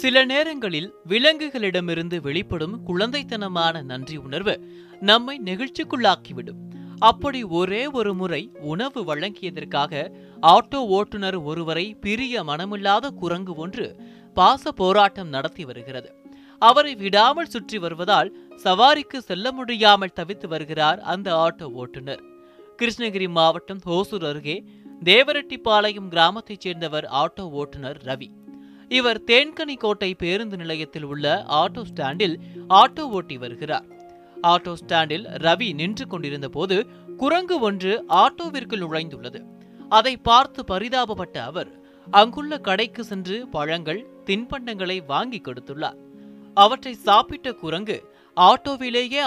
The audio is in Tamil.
சில நேரங்களில் விலங்குகளிடமிருந்து வெளிப்படும் குழந்தைத்தனமான நன்றி உணர்வு நம்மை நெகிழ்ச்சிக்குள்ளாக்கிவிடும். அப்படி ஒரே ஒரு முறை உணவு வழங்கியதற்காக ஆட்டோ ஓட்டுநர் ஒருவரை பிரிய மனமில்லாத குரங்கு ஒன்று பாச போராட்டம் நடத்தி வருகிறது. அவரை விடாமல் சுற்றி வருவதால் சவாரிக்கு செல்ல முடியாமல் தவித்து வருகிறார் அந்த ஆட்டோ ஓட்டுநர். கிருஷ்ணகிரி மாவட்டம் ஹோசூர் அருகே தேவரெட்டிப்பாளையம் கிராமத்தைச் சேர்ந்தவர் ஆட்டோ ஓட்டுநர் ரவி. இவர் தேன்கனிக்கோட்டை பேருந்து நிலையத்தில் உள்ள ஆட்டோ ஸ்டாண்டில் ஆட்டோ ஓட்டி வருகிறார். ஆட்டோ ஸ்டாண்டில் ரவி நின்று கொண்டிருந்த போது குரங்கு ஒன்று ஆட்டோவிற்குள் நுழைந்துள்ளது. அதை பார்த்து பரிதாபப்பட்ட அவர் அங்குள்ள கடைக்கு சென்று பழங்கள் தின்பண்டங்களை வாங்கி கொடுத்துள்ளார். அவற்றை சாப்பிட்ட குரங்கு ஆட்டோவிலேயே